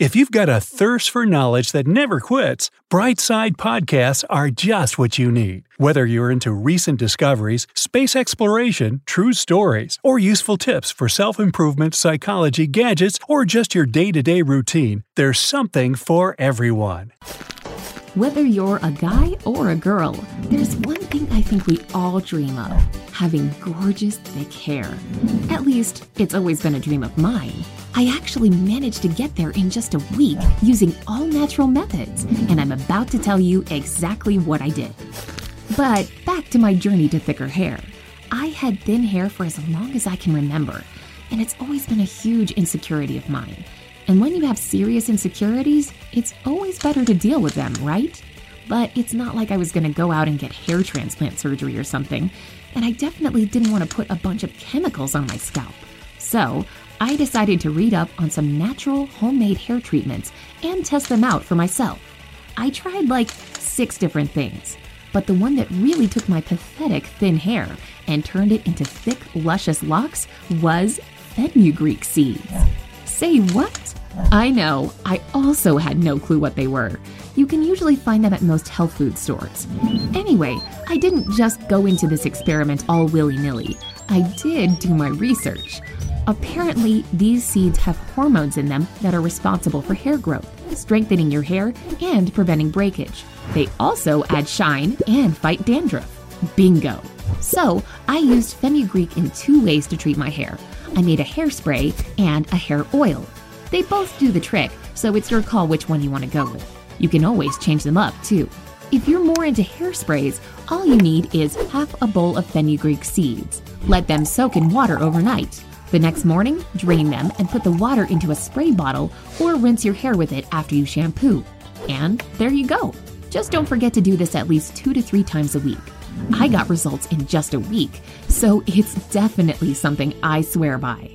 If you've got a thirst for knowledge that never quits, Brightside Podcasts are just what you need. Whether you're into recent discoveries, space exploration, true stories, or useful tips for self improvement, psychology, gadgets, or just your day to day routine, there's something for everyone. Whether you're a guy or a girl, there's one thing I think we all dream of having gorgeous, thick hair. At least, it's always been a dream of mine. I actually managed to get there in just a week using all natural methods, and I'm about to tell you exactly what I did. But back to my journey to thicker hair. I had thin hair for as long as I can remember, and it's always been a huge insecurity of mine. And when you have serious insecurities, it's always better to deal with them, right? But it's not like I was gonna go out and get hair transplant surgery or something, and I definitely didn't want to put a bunch of chemicals on my scalp. So, I decided to read up on some natural homemade hair treatments and test them out for myself. I tried like six different things, but the one that really took my pathetic thin hair and turned it into thick, luscious locks was fenugreek seeds. Say what? I know, I also had no clue what they were. You can usually find them at most health food stores. Anyway, I didn't just go into this experiment all willy nilly. I did do my research. Apparently, these seeds have hormones in them that are responsible for hair growth, strengthening your hair, and preventing breakage. They also add shine and fight dandruff. Bingo! So, I used fenugreek in two ways to treat my hair. I made a hairspray and a hair oil. They both do the trick, so it's your call which one you want to go with. You can always change them up, too. If you're more into hairsprays, all you need is half a bowl of fenugreek seeds. Let them soak in water overnight. The next morning, drain them and put the water into a spray bottle or rinse your hair with it after you shampoo. And there you go. Just don't forget to do this at least two to three times a week. I got results in just a week, so it's definitely something I swear by.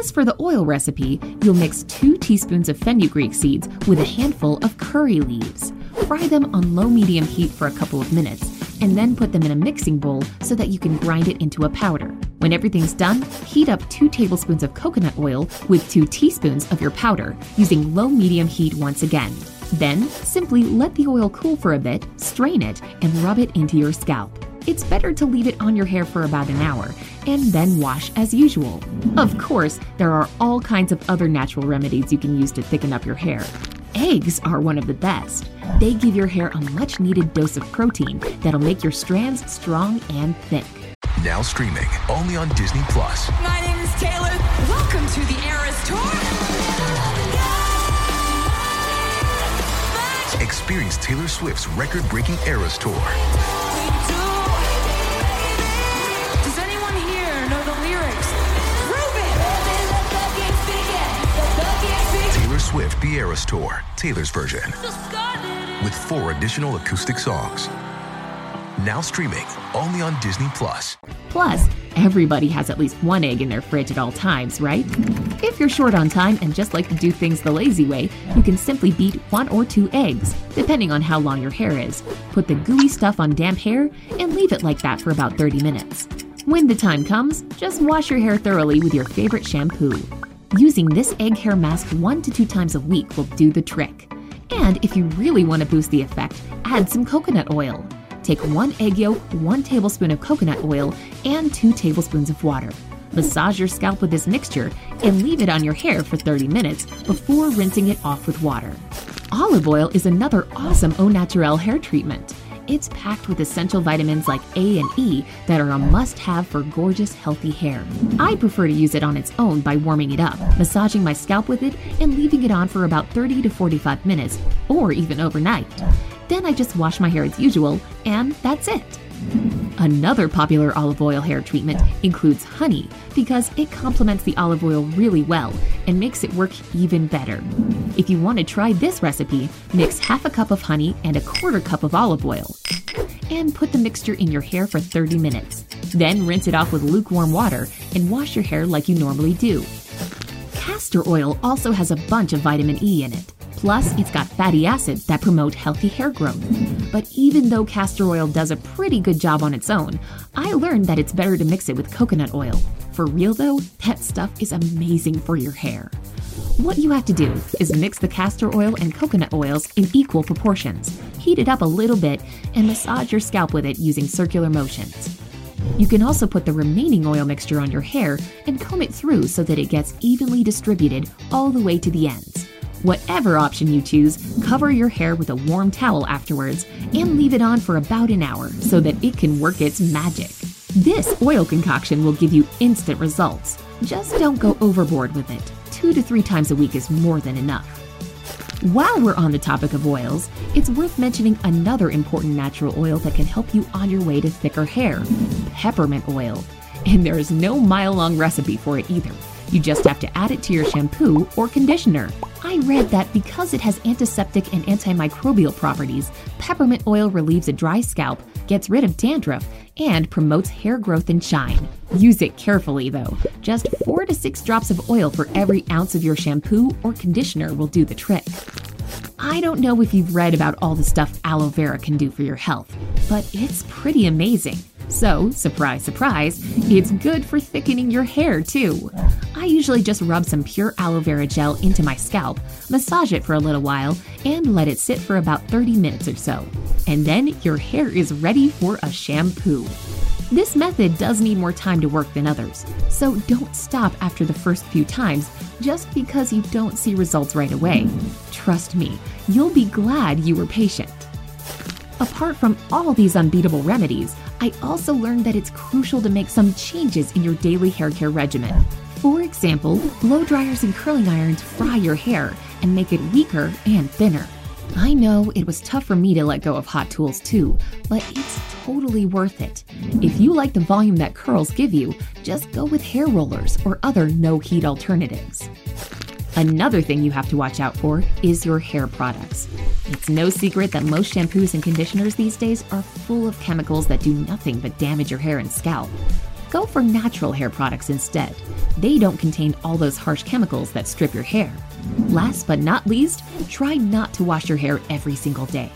As for the oil recipe, you'll mix two teaspoons of fenugreek seeds with a handful of curry leaves. Fry them on low medium heat for a couple of minutes, and then put them in a mixing bowl so that you can grind it into a powder. When everything's done, heat up 2 tablespoons of coconut oil with 2 teaspoons of your powder, using low medium heat once again. Then, simply let the oil cool for a bit, strain it, and rub it into your scalp. It's better to leave it on your hair for about an hour, and then wash as usual. Of course, there are all kinds of other natural remedies you can use to thicken up your hair. Eggs are one of the best. They give your hair a much needed dose of protein that'll make your strands strong and thick. Now streaming only on Disney Plus. My name is Taylor. Welcome to the Eras Tour. Experience Taylor Swift's record breaking Eras Tour. The Eras Tour, Taylor's version, with four additional acoustic songs. Now streaming only on Disney Plus. Plus, everybody has at least one egg in their fridge at all times, right? If you're short on time and just like to do things the lazy way, you can simply beat one or two eggs, depending on how long your hair is. Put the gooey stuff on damp hair and leave it like that for about 30 minutes. When the time comes, just wash your hair thoroughly with your favorite shampoo. Using this egg hair mask one to two times a week will do the trick. And if you really want to boost the effect, add some coconut oil. Take one egg yolk, one tablespoon of coconut oil, and two tablespoons of water. Massage your scalp with this mixture and leave it on your hair for 30 minutes before rinsing it off with water. Olive oil is another awesome au naturel hair treatment. It's packed with essential vitamins like A and E that are a must have for gorgeous, healthy hair. I prefer to use it on its own by warming it up, massaging my scalp with it, and leaving it on for about 30 to 45 minutes, or even overnight. Then I just wash my hair as usual, and that's it. Another popular olive oil hair treatment includes honey because it complements the olive oil really well and makes it work even better. If you want to try this recipe, mix half a cup of honey and a quarter cup of olive oil. And put the mixture in your hair for 30 minutes. Then rinse it off with lukewarm water and wash your hair like you normally do. Castor oil also has a bunch of vitamin E in it. Plus, it's got fatty acids that promote healthy hair growth. But even though castor oil does a pretty good job on its own, I learned that it's better to mix it with coconut oil. For real though, that stuff is amazing for your hair. What you have to do is mix the castor oil and coconut oils in equal proportions, heat it up a little bit, and massage your scalp with it using circular motions. You can also put the remaining oil mixture on your hair and comb it through so that it gets evenly distributed all the way to the ends. Whatever option you choose, cover your hair with a warm towel afterwards and leave it on for about an hour so that it can work its magic. This oil concoction will give you instant results. Just don't go overboard with it. Two to three times a week is more than enough. While we're on the topic of oils, it's worth mentioning another important natural oil that can help you on your way to thicker hair peppermint oil. And there is no mile long recipe for it either. You just have to add it to your shampoo or conditioner. I read that because it has antiseptic and antimicrobial properties, peppermint oil relieves a dry scalp, gets rid of dandruff, and promotes hair growth and shine. Use it carefully though. Just 4 to 6 drops of oil for every ounce of your shampoo or conditioner will do the trick. I don't know if you've read about all the stuff aloe vera can do for your health, but it's pretty amazing. So, surprise, surprise, it's good for thickening your hair too. I usually just rub some pure aloe vera gel into my scalp, massage it for a little while, and let it sit for about 30 minutes or so. And then your hair is ready for a shampoo. This method does need more time to work than others, so don't stop after the first few times just because you don't see results right away. Trust me, you'll be glad you were patient. Apart from all these unbeatable remedies, I also learned that it's crucial to make some changes in your daily hair care regimen. For example, blow dryers and curling irons fry your hair and make it weaker and thinner. I know it was tough for me to let go of hot tools too, but it's totally worth it. If you like the volume that curls give you, just go with hair rollers or other no heat alternatives. Another thing you have to watch out for is your hair products. It's no secret that most shampoos and conditioners these days are full of chemicals that do nothing but damage your hair and scalp. Go for natural hair products instead. They don't contain all those harsh chemicals that strip your hair. Last but not least, try not to wash your hair every single day.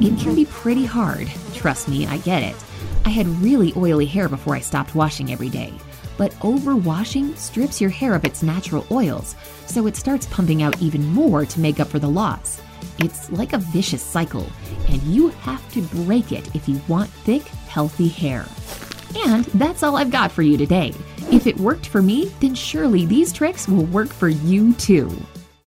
It can be pretty hard. Trust me, I get it. I had really oily hair before I stopped washing every day. But overwashing strips your hair of its natural oils, so it starts pumping out even more to make up for the loss. It's like a vicious cycle, and you have to break it if you want thick, healthy hair. And that's all I've got for you today. If it worked for me, then surely these tricks will work for you too.